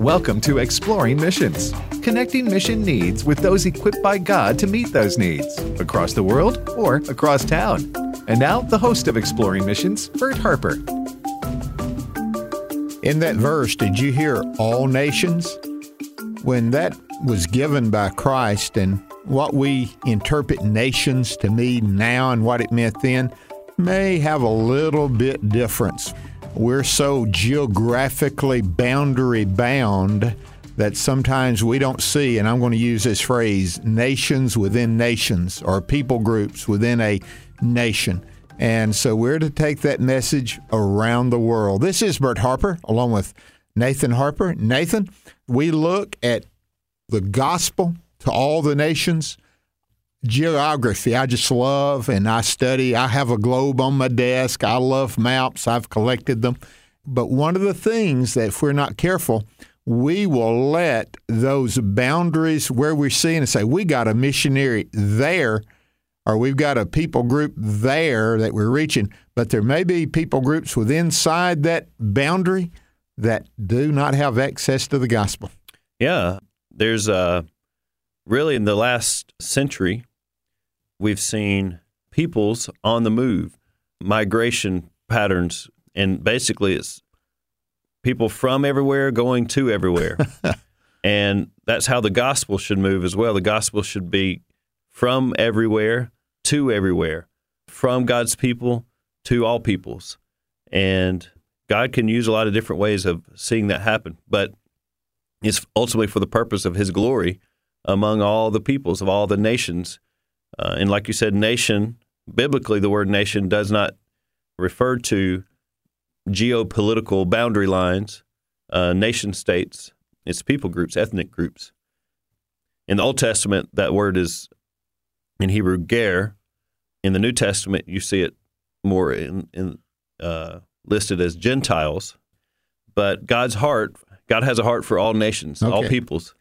Welcome to Exploring Missions, connecting mission needs with those equipped by God to meet those needs across the world or across town. And now, the host of Exploring Missions, Bert Harper. In that verse, did you hear all nations? When that was given by Christ and what we interpret nations to mean now and what it meant then may have a little bit difference. We're so geographically boundary bound that sometimes we don't see, and I'm going to use this phrase, nations within nations or people groups within a nation. And so we're to take that message around the world. This is Bert Harper along with Nathan Harper. Nathan, we look at the gospel to all the nations. Geography, I just love and I study. I have a globe on my desk. I love maps. I've collected them. But one of the things that if we're not careful, we will let those boundaries where we're seeing and say, we got a missionary there, or we've got a people group there that we're reaching, but there may be people groups within inside that boundary that do not have access to the gospel. Yeah. There's a really in the last century, we've seen peoples on the move, migration patterns, and basically it's people from everywhere going to everywhere. and that's how the gospel should move as well. The gospel should be from everywhere to everywhere, from God's people to all peoples. And God can use a lot of different ways of seeing that happen, but it's ultimately for the purpose of His glory among all the peoples of all the nations. Uh, and like you said, nation, biblically, the word nation does not refer to geopolitical boundary lines, uh, nation states. It's people groups, ethnic groups. In the Old Testament, that word is in Hebrew ger. In the New Testament, you see it more in, in uh, listed as Gentiles. But God's heart, God has a heart for all nations, okay. all peoples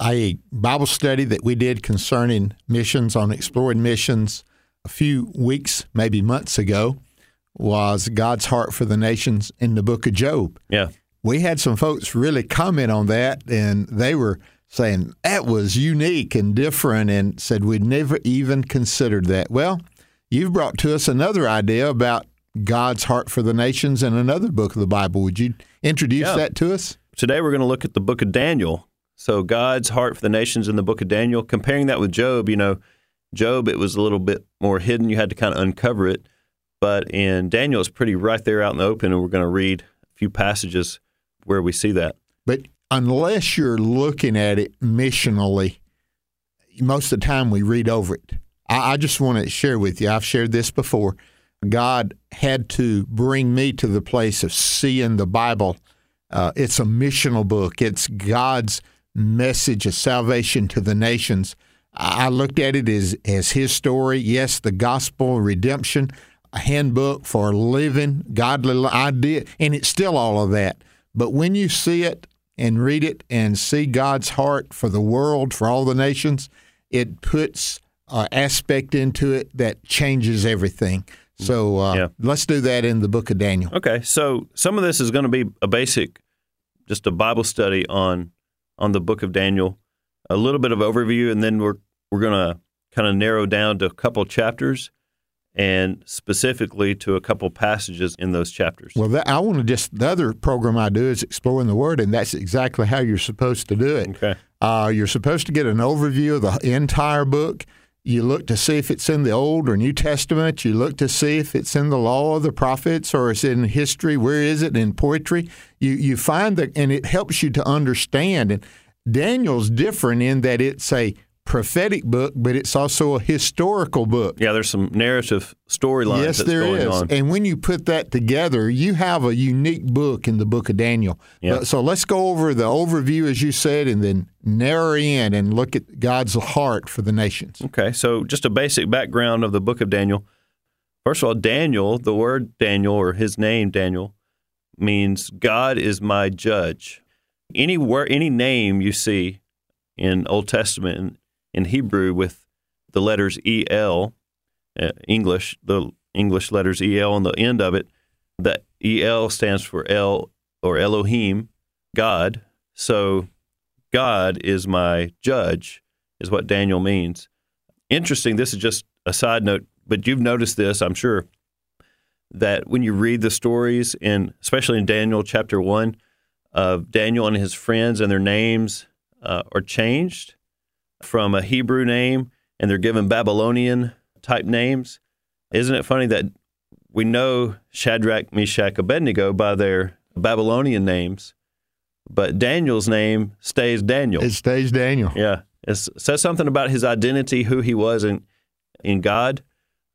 a Bible study that we did concerning missions on exploring missions a few weeks, maybe months ago, was God's heart for the nations in the book of Job. Yeah. We had some folks really comment on that, and they were saying that was unique and different and said we'd never even considered that. Well, you've brought to us another idea about God's heart for the nations in another book of the Bible. Would you introduce yeah. that to us? Today we're going to look at the book of Daniel. So God's heart for the nations in the book of Daniel, comparing that with Job, you know, Job it was a little bit more hidden. You had to kind of uncover it. But in Daniel, it's pretty right there out in the open, and we're going to read a few passages where we see that. But unless you're looking at it missionally, most of the time we read over it. I, I just want to share with you. I've shared this before. God had to bring me to the place of seeing the Bible. Uh, it's a missional book. It's God's message of salvation to the nations. I looked at it as, as his story. Yes, the gospel, redemption, a handbook for living, godly idea, and it's still all of that. But when you see it and read it and see God's heart for the world, for all the nations, it puts an aspect into it that changes everything. So uh, yeah. let's do that in the book of Daniel. Okay, so some of this is going to be a basic, just a Bible study on on the book of Daniel, a little bit of overview, and then we're we're going to kind of narrow down to a couple chapters and specifically to a couple passages in those chapters. Well, that, I want to just the other program I do is exploring the Word, and that's exactly how you're supposed to do it. Okay, uh, you're supposed to get an overview of the entire book. You look to see if it's in the Old or New Testament. You look to see if it's in the Law of the Prophets or it's in history. Where is it in poetry? You you find that, and it helps you to understand. And Daniel's different in that it's a prophetic book, but it's also a historical book. Yeah, there's some narrative storylines. Yes, there is. On. And when you put that together, you have a unique book in the book of Daniel. Yeah. So let's go over the overview, as you said, and then narrow in and look at God's heart for the nations. Okay, so just a basic background of the book of Daniel. First of all, Daniel, the word Daniel or his name Daniel, means God is my judge. Any word, any name you see in Old Testament in, Hebrew with the letters El, uh, English, the English letters El on the end of it, The El stands for El or Elohim, God. So God is my judge, is what Daniel means. Interesting. This is just a side note, but you've noticed this, I'm sure, that when you read the stories, in especially in Daniel chapter one, of Daniel and his friends and their names uh, are changed from a Hebrew name and they're given Babylonian type names. Isn't it funny that we know Shadrach, Meshach, Abednego by their Babylonian names, but Daniel's name stays Daniel. It stays Daniel. Yeah. It says something about his identity, who he was in, in God,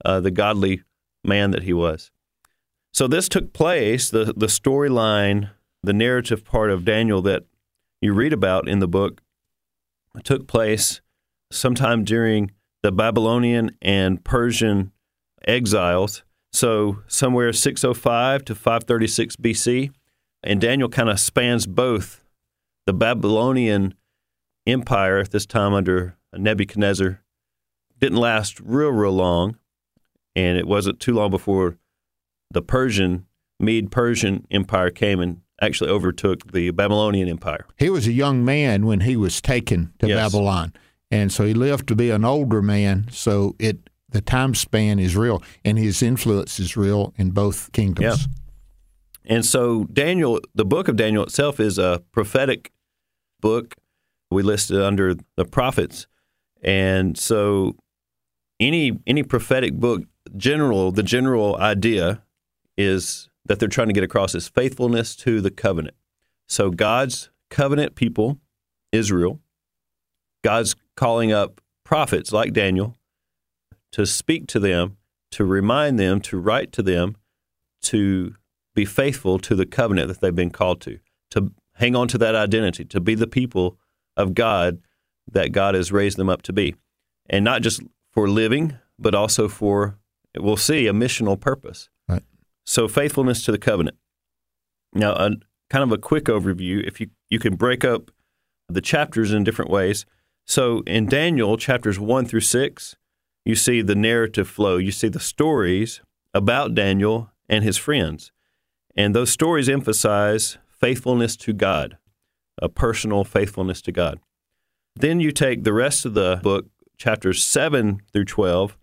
uh, the godly man that he was. So this took place, the, the storyline, the narrative part of Daniel that you read about in the book took place sometime during the Babylonian and Persian exiles. So somewhere 605 to 536 BC. And Daniel kind of spans both the Babylonian Empire at this time under Nebuchadnezzar. Didn't last real, real long. And it wasn't too long before the Persian, Mede Persian Empire came and actually overtook the Babylonian Empire. He was a young man when he was taken to Yes. Babylon. And so he lived to be an older man. So it the time span is real and his influence is real in both kingdoms. And so Daniel, the book of Daniel itself is a prophetic book. We listed under the prophets. And so any any prophetic book, general the general idea is that they're trying to get across is faithfulness to the covenant. So God's covenant people, Israel, God's calling up prophets like Daniel to speak to them, to remind them, to write to them, to be faithful to the covenant that they've been called to, to hang on to that identity, to be the people of God that God has raised them up to be. And not just for living, but also for, we'll see, a missional purpose. So faithfulness to the covenant. Now, a, kind of a quick overview, if you, you can break up the chapters in different ways. So in Daniel, chapters 1 through 6, you see the narrative flow. You see the stories about Daniel and his friends. And those stories emphasize faithfulness to God, a personal faithfulness to God. Then you take the rest of the book, chapters 7 through 12,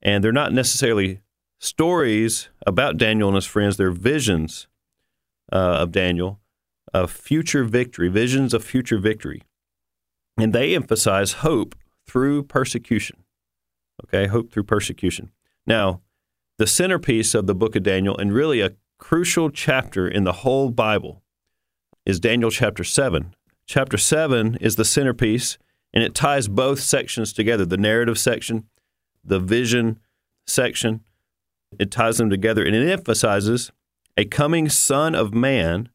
and they're not necessarily stories about Daniel and his friends, they're visions uh, of Daniel, of future victory, visions of future victory. And they emphasize hope through persecution. Okay, hope through persecution. Now, the centerpiece of the book of Daniel, and really a crucial chapter in the whole Bible, is Daniel chapter 7. Chapter 7 is the centerpiece, and it ties both sections together the narrative section, the vision section. It ties them together, and it emphasizes a coming Son of Man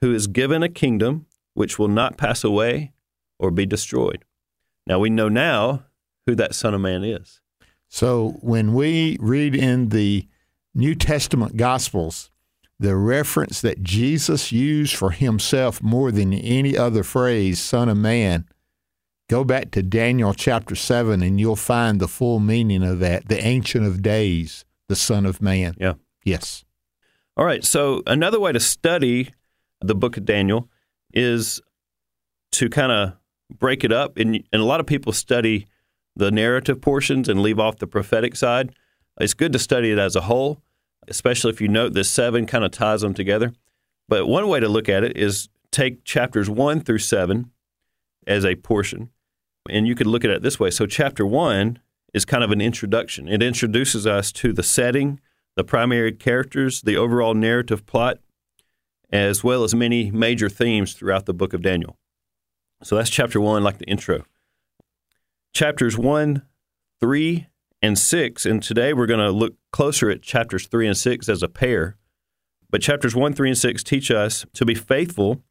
who is given a kingdom which will not pass away or be destroyed. Now, we know now who that Son of Man is. So when we read in the New Testament Gospels, the reference that Jesus used for himself more than any other phrase, Son of Man, go back to Daniel chapter 7 and you'll find the full meaning of that. The Ancient of Days, the Son of Man. Yeah. Yes. All right. So another way to study the book of Daniel is to kind of break it up. And, and a lot of people study the narrative portions and leave off the prophetic side. It's good to study it as a whole, especially if you note that seven kind of ties them together. But one way to look at it is take chapters one through seven as a portion. And you could look at it this way. So, chapter one is kind of an introduction, it introduces us to the setting, the primary characters, the overall narrative plot, as well as many major themes throughout the book of Daniel. So, that's chapter one, like the intro. Chapters one, three, and six, and today we're going to look closer at chapters three and six as a pair. But chapters one, three, and six teach us to be faithful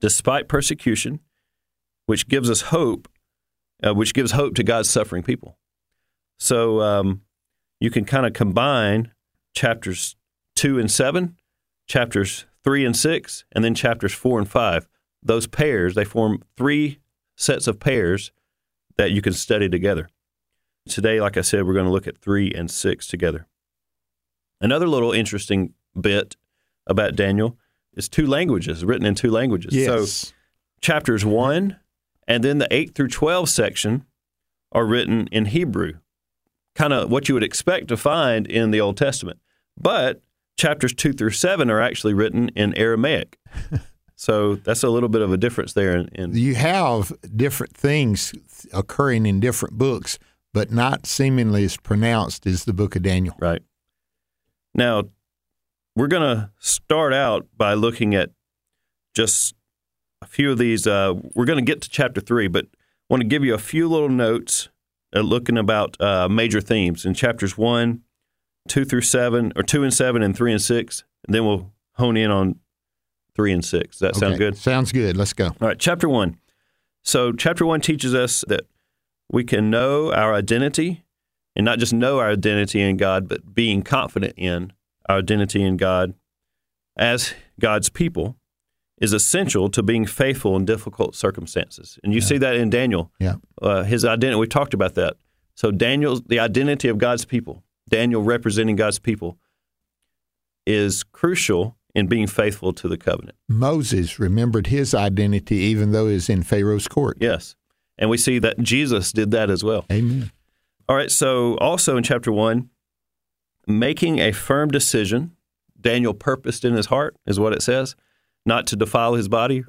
despite persecution, which gives us hope, uh, which gives hope to God's suffering people. So, um, you can kind of combine chapters 2 and 7, chapters 3 and 6, and then chapters 4 and 5. Those pairs, they form three sets of pairs that you can study together. Today, like I said, we're going to look at 3 and 6 together. Another little interesting bit about Daniel is two languages, written in two languages. Yes. So, chapters 1 and then the 8 through 12 section are written in Hebrew, kind of what you would expect to find in the Old Testament. But chapters 2 through 7 are actually written in Aramaic. so that's a little bit of a difference there. In, in you have different things occurring in different books, but not seemingly as pronounced as the book of Daniel. Right. Now, we're going to start out by looking at just a few of these. Uh, we're going to get to chapter 3, but want to give you a few little notes uh, looking about uh, major themes in chapters 1, 2 through 7, or 2 and 7, and 3 and 6. And then we'll hone in on 3 and 6. Does that sound good? Sounds good. Let's go. All right, chapter 1. So, chapter 1 teaches us that we can know our identity, and not just know our identity in God, but being confident in our identity in God as God's people is essential to being faithful in difficult circumstances. And you see that in Daniel. Yeah. Uh, his identity, we talked about that. So, Daniel's, the identity of God's people, Daniel representing God's people, is crucial in being faithful to the covenant. Moses remembered his identity even though he was in Pharaoh's court. Yes. And we see that Jesus did that as well. Amen. All right. So, also in chapter one, making a firm decision, Daniel purposed in his heart, is what it says, not to defile his body.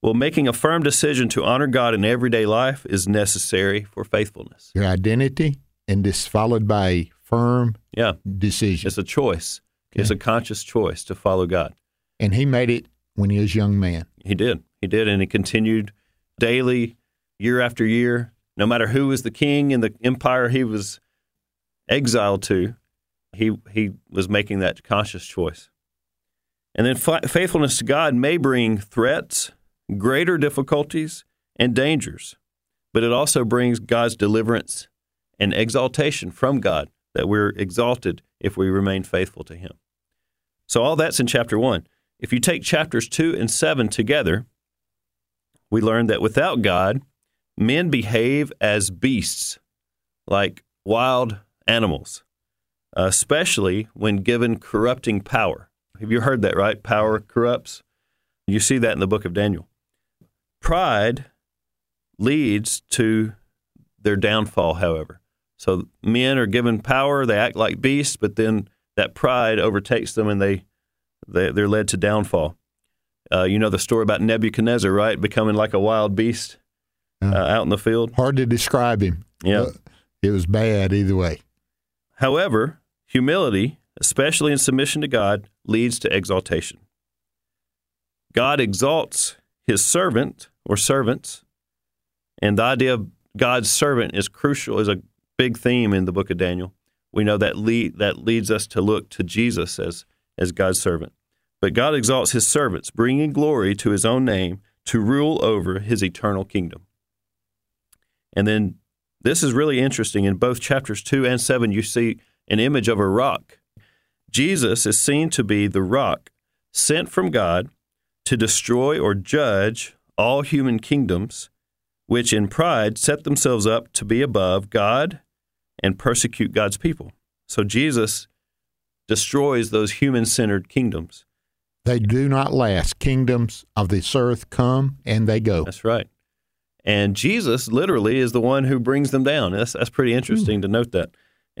Well, making a firm decision to honor God in everyday life is necessary for faithfulness. Your identity, and this followed by a firm Yeah. decision. It's a choice, it's a conscious choice to follow God. And he made it when he was a young man. He did. He did. And he continued daily, year after year, no matter who was the king in the empire he was exiled to, he, he was making that conscious choice. And then fa- faithfulness to God may bring threats, greater difficulties, and dangers, but it also brings God's deliverance and exaltation from God, that we're exalted if we remain faithful to Him. So, all that's in chapter one. If you take chapters two and seven together, we learn that without God, men behave as beasts, like wild animals, especially when given corrupting power. Have you heard that, right? Power corrupts. You see that in the book of Daniel. Pride leads to their downfall, however. So men are given power, they act like beasts, but then that pride overtakes them and they, they they're led to downfall. Uh, you know the story about Nebuchadnezzar, right? Becoming like a wild beast uh, out in the field. Hard to describe him. Yeah. It was bad either way. However, humility, especially in submission to God, leads to exaltation. God exalts his servant or servants, and the idea of God's servant is crucial, is a big theme in the book of Daniel. We know that lead, that leads us to look to Jesus as, as God's servant. But God exalts his servants, bringing glory to his own name to rule over his eternal kingdom. And then this is really interesting. In both chapters 2 and 7, you see an image of a rock. Jesus is seen to be the rock sent from God to destroy or judge all human kingdoms, which in pride set themselves up to be above God and persecute God's people. So Jesus destroys those human centered kingdoms. They do not last. Kingdoms of this earth come and they go. That's right. And Jesus literally is the one who brings them down. That's, that's pretty interesting hmm. to note that.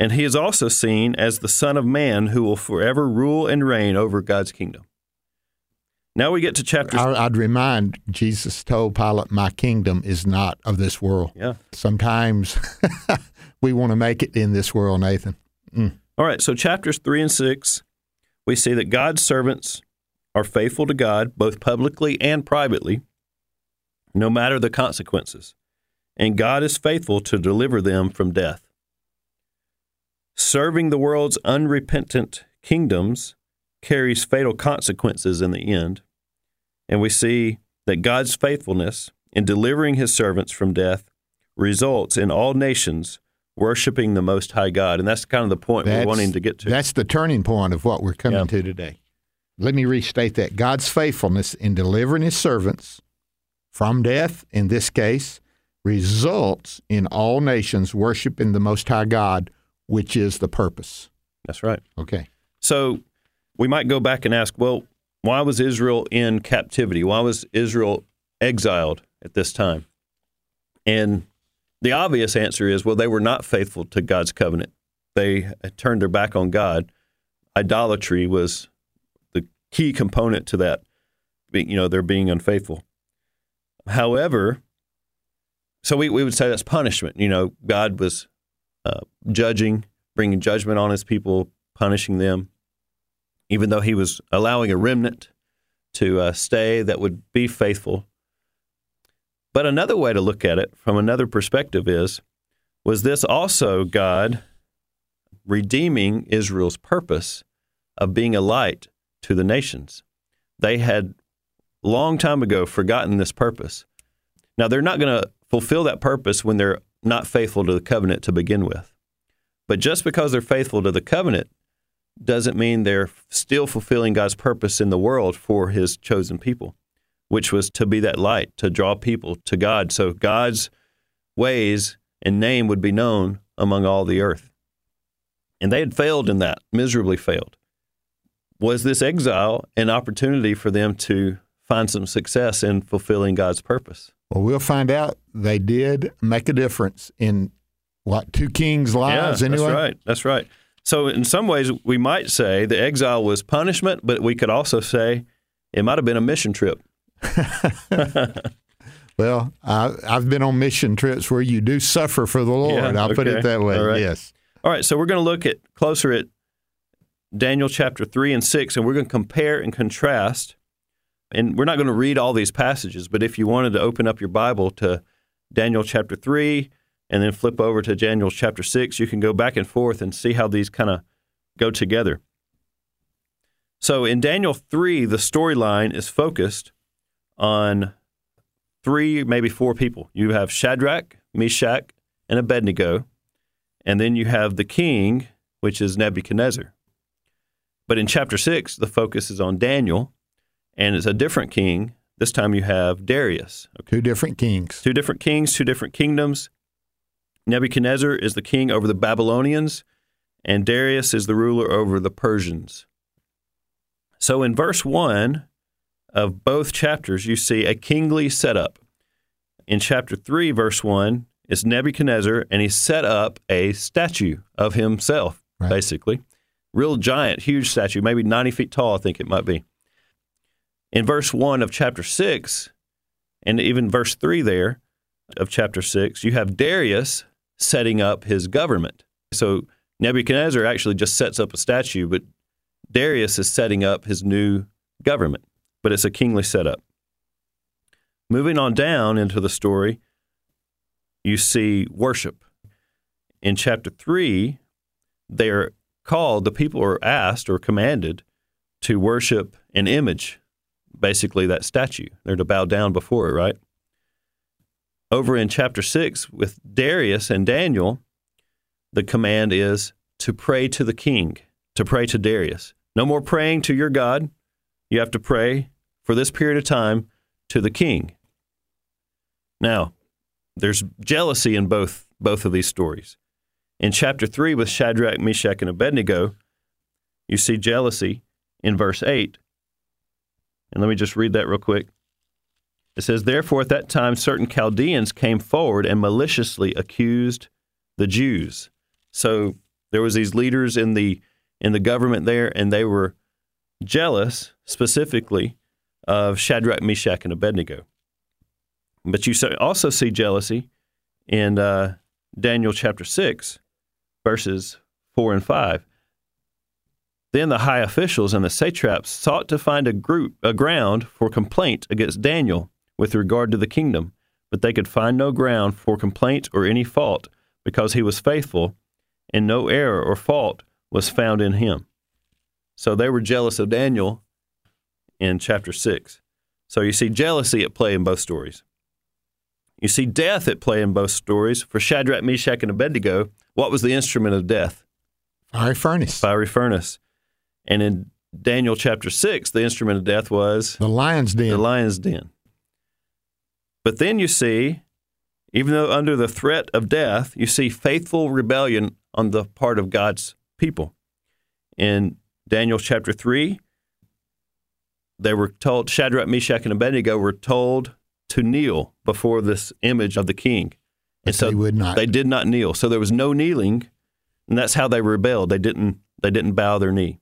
And he is also seen as the Son of Man who will forever rule and reign over God's kingdom. Now we get to chapter. I'd remind Jesus told Pilate, My kingdom is not of this world. Yeah. Sometimes we want to make it in this world, Nathan. Mm. All right, so chapters three and six, we see that God's servants are faithful to God both publicly and privately, no matter the consequences. And God is faithful to deliver them from death. Serving the world's unrepentant kingdoms carries fatal consequences in the end. And we see that God's faithfulness in delivering his servants from death results in all nations worshiping the Most High God. And that's kind of the point we're wanting to get to. That's the turning point of what we're coming Yeah. to today. Let me restate that God's faithfulness in delivering his servants from death, in this case, results in all nations worshiping the Most High God, which is the purpose. That's right. Okay. So we might go back and ask, well, why was Israel in captivity? Why was Israel exiled at this time? And the obvious answer is, well, they were not faithful to God's covenant. They turned their back on God. Idolatry was the key component to that. being- You know, they're being unfaithful. However, so we, we would say that's punishment. You know, God was uh, judging, bringing judgment on his people, punishing them, even though he was allowing a remnant to uh, stay that would be faithful. But another way to look at it from another perspective is was this also God redeeming Israel's purpose of being a light to the nations? They had long time ago forgotten this purpose. Now they're not going to fulfill that purpose when they're not faithful to the covenant to begin with. But just because they're faithful to the covenant doesn't mean they're still fulfilling God's purpose in the world for his chosen people, which was to be that light, to draw people to God. So God's ways and name would be known among all the earth. And they had failed in that, miserably failed. Was this exile an opportunity for them to find some success in fulfilling God's purpose? Well, we'll find out they did make a difference in what two kings' lives yeah, anyway. That's right. That's right. So, in some ways, we might say the exile was punishment, but we could also say it might have been a mission trip. Well, I, I've been on mission trips where you do suffer for the Lord. Yeah, I'll put it that way. All right. Yes. All right, so we're going to look at closer at Daniel chapter 3 and 6, and we're going to compare and contrast. And we're not going to read all these passages, but if you wanted to open up your Bible to Daniel chapter 3 and then flip over to Daniel chapter 6, you can go back and forth and see how these kind of go together. So in Daniel 3, the storyline is focused on three, maybe four people. You have Shadrach, Meshach, and Abednego. And then you have the king, which is Nebuchadnezzar. But in chapter 6, the focus is on Daniel, and it's a different king. This time you have Darius. Two different kings. Two different kings, two different kingdoms. Nebuchadnezzar is the king over the Babylonians, and Darius is the ruler over the Persians. So in verse 1 of both chapters, you see a kingly setup. In chapter 3, verse 1, it's Nebuchadnezzar, and he set up a statue of himself, Right. basically. Real giant, huge statue, maybe 90 feet tall, I think it might be. In verse 1 of chapter 6, and even verse 3 there of chapter 6, you have Darius setting up his government. So Nebuchadnezzar actually just sets up a statue, but Darius is setting up his new government, but it's a kingly setup. Moving on down into the story, you see worship. In chapter 3, they are called, the people are asked or commanded to worship an image, basically that statue. They're to bow down before it, right? Over in chapter 6 with Darius and Daniel, the command is to pray to the king, to pray to Darius. No more praying to your God. You have to pray for this period of time to the king. Now, there's jealousy in both both of these stories. In chapter 3 with Shadrach, Meshach and Abednego, you see jealousy in verse 8. And let me just read that real quick. It says, Therefore, at that time, certain Chaldeans came forward and maliciously accused the Jews. So there was these leaders in the in the government there, and they were jealous specifically of Shadrach, Meshach, and Abednego. But you also see jealousy in uh, Daniel chapter 6, verses 4 and 5. Then the high officials and the satraps sought to find a group a ground for complaint against Daniel with regard to the kingdom, but they could find no ground for complaint or any fault, because he was faithful, and no error or fault was found in him. So they were jealous of Daniel in chapter 6. So you see jealousy at play in both stories. You see death at play in both stories. For Shadrach, Meshach, and Abednego, what was the instrument of death? Fiery furnace. Fiery furnace. And in Daniel chapter 6, the instrument of death was The lion's den. the lion's den. But then you see, even though under the threat of death, you see faithful rebellion on the part of God's people. In Daniel chapter 3, they were told, Shadrach, Meshach, and Abednego were told to kneel before this image of the king. But they would not. They did not kneel. So there was no kneeling, and that's how they rebelled. They didn't they didn't bow their knee.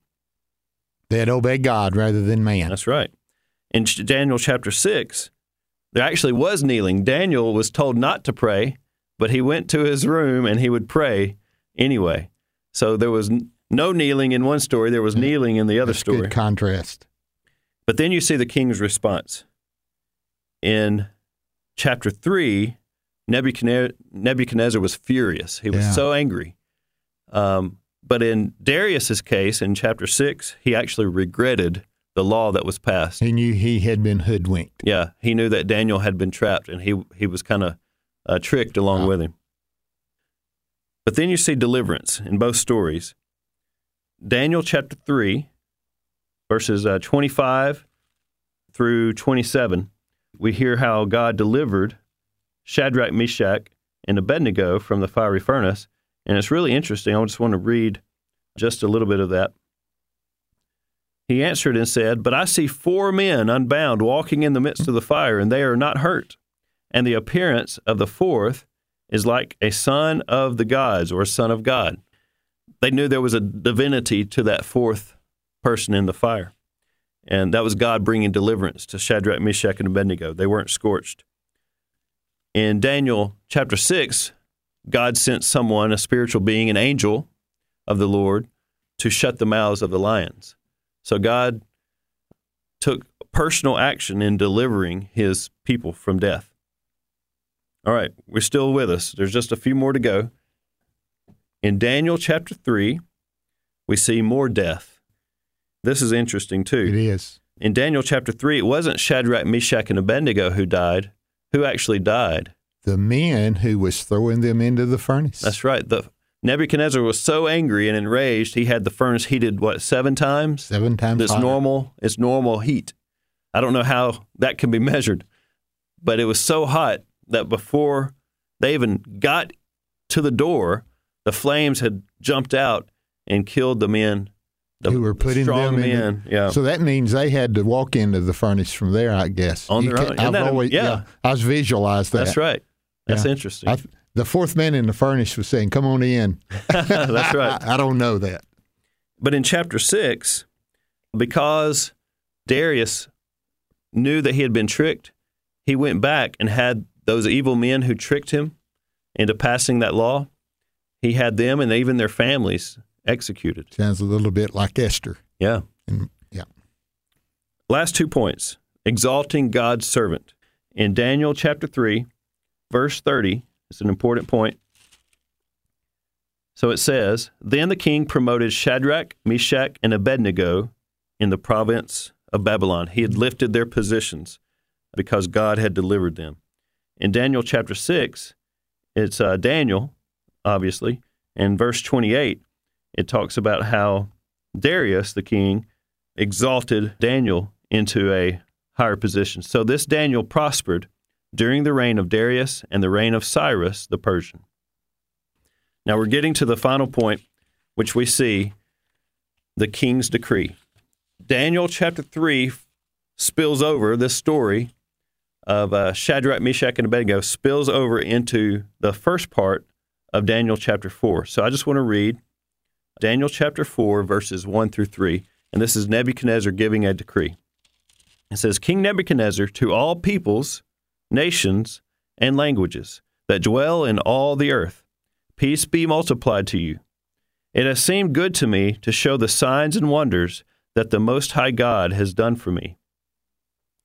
They had obeyed God rather than man. That's right. In Daniel chapter 6, there actually was kneeling. Daniel was told not to pray, but he went to his room and he would pray anyway. So there was no kneeling in one story, there was kneeling in the other That's story. good contrast. But then you see the king's response. In chapter 3, Nebuchadnezzar, Nebuchadnezzar was furious. He was Yeah. so angry. Um, but in Darius's case, in chapter 6, he actually regretted the law that was passed. He knew he had been hoodwinked. Yeah, he knew that Daniel had been trapped, and he he was kind of uh, tricked along Wow. with him. But then you see deliverance in both stories. Daniel chapter three, verses uh, twenty-five through twenty-seven, we hear how God delivered Shadrach, Meshach, and Abednego from the fiery furnace, and it's really interesting. I just want to read just a little bit of that. He answered and said, But I see four men unbound walking in the midst of the fire, and they are not hurt. And the appearance of the fourth is like a son of the gods or a son of God. They knew there was a divinity to that fourth person in the fire. And that was God bringing deliverance to Shadrach, Meshach, and Abednego. They weren't scorched. In Daniel chapter 6, God sent someone, a spiritual being, an angel of the Lord, to shut the mouths of the lions. So God took personal action in delivering his people from death. All right, we're still with us. There's just a few more to go. In Daniel chapter 3, we see more death. This is interesting too. It is. In Daniel chapter 3, it wasn't Shadrach, Meshach, and Abednego who died. Who actually died? The men who was throwing them into the furnace. That's right. The Nebuchadnezzar was so angry and enraged, he had the furnace heated what seven times. Seven times hotter. normal, it's normal heat. I don't know how that can be measured, but it was so hot that before they even got to the door, the flames had jumped out and killed the men. The who were putting strong them in. men. yeah. So that means they had to walk into the furnace from there, I guess. On You their can- own. I've always, yeah. I was visualized that. That's right. That's Yeah. interesting. I, the fourth man in the furnace was saying, "Come on in." That's right. I, I don't know that. But in chapter 6, because Darius knew that he had been tricked, he went back and had those evil men who tricked him into passing that law, he had them and even their families executed. Sounds a little bit like Esther. Yeah. And yeah, Last two points exalting God's servant. In Daniel chapter 3, verse 30, is an important point. So it says, Then the king promoted Shadrach, Meshach, and Abednego in the province of Babylon. He had lifted their positions because God had delivered them. In Daniel chapter 6, it's uh, Daniel, obviously, and verse 28, it talks about how Darius, the king, exalted Daniel into a higher position. So this Daniel prospered during the reign of Darius and the reign of Cyrus the Persian. Now we're getting to the final point, which we see the king's decree. Daniel chapter 3 spills over this story of uh, Shadrach, Meshach, and Abednego, spills over into the first part of Daniel chapter 4. So I just want to read Daniel chapter 4, verses 1 through 3. And this is Nebuchadnezzar giving a decree. It says, King Nebuchadnezzar, to all peoples, nations, and languages that dwell in all the earth, peace be multiplied to you. It has seemed good to me to show the signs and wonders that the Most High God has done for me.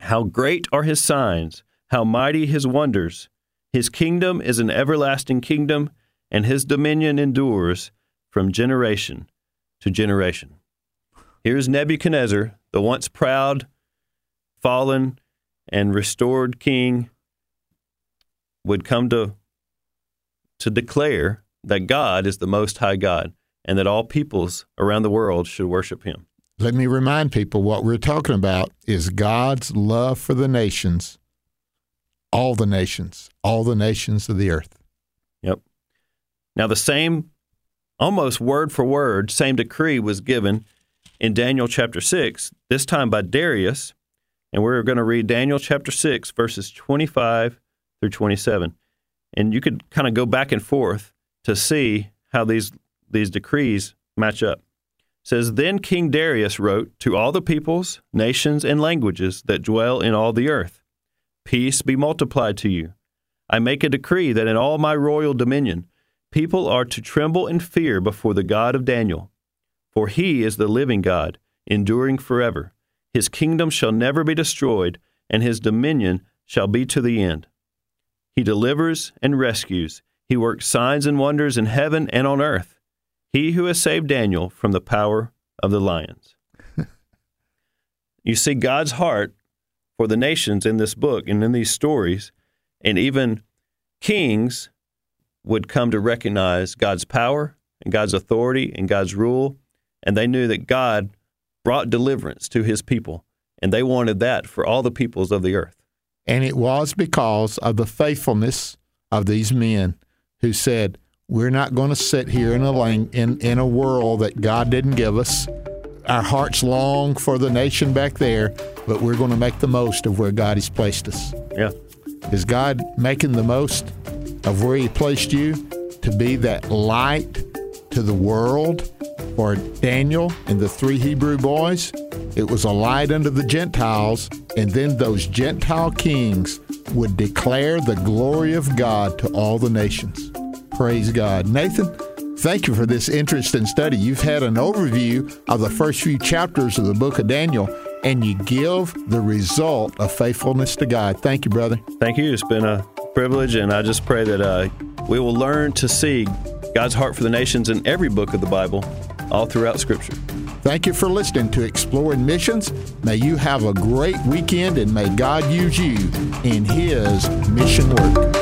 How great are his signs, how mighty his wonders. His kingdom is an everlasting kingdom, and his dominion endures from generation to generation. Here's Nebuchadnezzar, the once proud, fallen, and restored king, would come to, to declare that God is the Most High God and that all peoples around the world should worship Him. Let me remind people what we're talking about is God's love for the nations, all the nations, all the nations of the earth. Yep. Now, the same, almost word for word, same decree was given in Daniel chapter 6, this time by Darius. And we're going to read Daniel chapter 6, verses 25 through 27. And you could kind of go back and forth to see how these, these decrees match up. It says, Then King Darius wrote to all the peoples, nations, and languages that dwell in all the earth Peace be multiplied to you. I make a decree that in all my royal dominion, people are to tremble and fear before the God of Daniel. For he is the living God, enduring forever. His kingdom shall never be destroyed, and his dominion shall be to the end. He delivers and rescues. He works signs and wonders in heaven and on earth. He who has saved Daniel from the power of the lions. you see God's heart for the nations in this book and in these stories, and even kings would come to recognize God's power and God's authority and God's rule, and they knew that God brought deliverance to his people, and they wanted that for all the peoples of the earth. And it was because of the faithfulness of these men who said, We're not going to sit here in a, lang- in, in a world that God didn't give us. Our hearts long for the nation back there, but we're going to make the most of where God has placed us. Yeah. Is God making the most of where He placed you to be that light to the world? For Daniel and the three Hebrew boys, it was a light unto the Gentiles, and then those Gentile kings would declare the glory of God to all the nations. Praise God. Nathan, thank you for this interesting study. You've had an overview of the first few chapters of the book of Daniel, and you give the result of faithfulness to God. Thank you, brother. Thank you. It's been a privilege, and I just pray that uh, we will learn to see God's heart for the nations in every book of the Bible, all throughout Scripture. Thank you for listening to Exploring Missions. May you have a great weekend and may God use you in His mission work.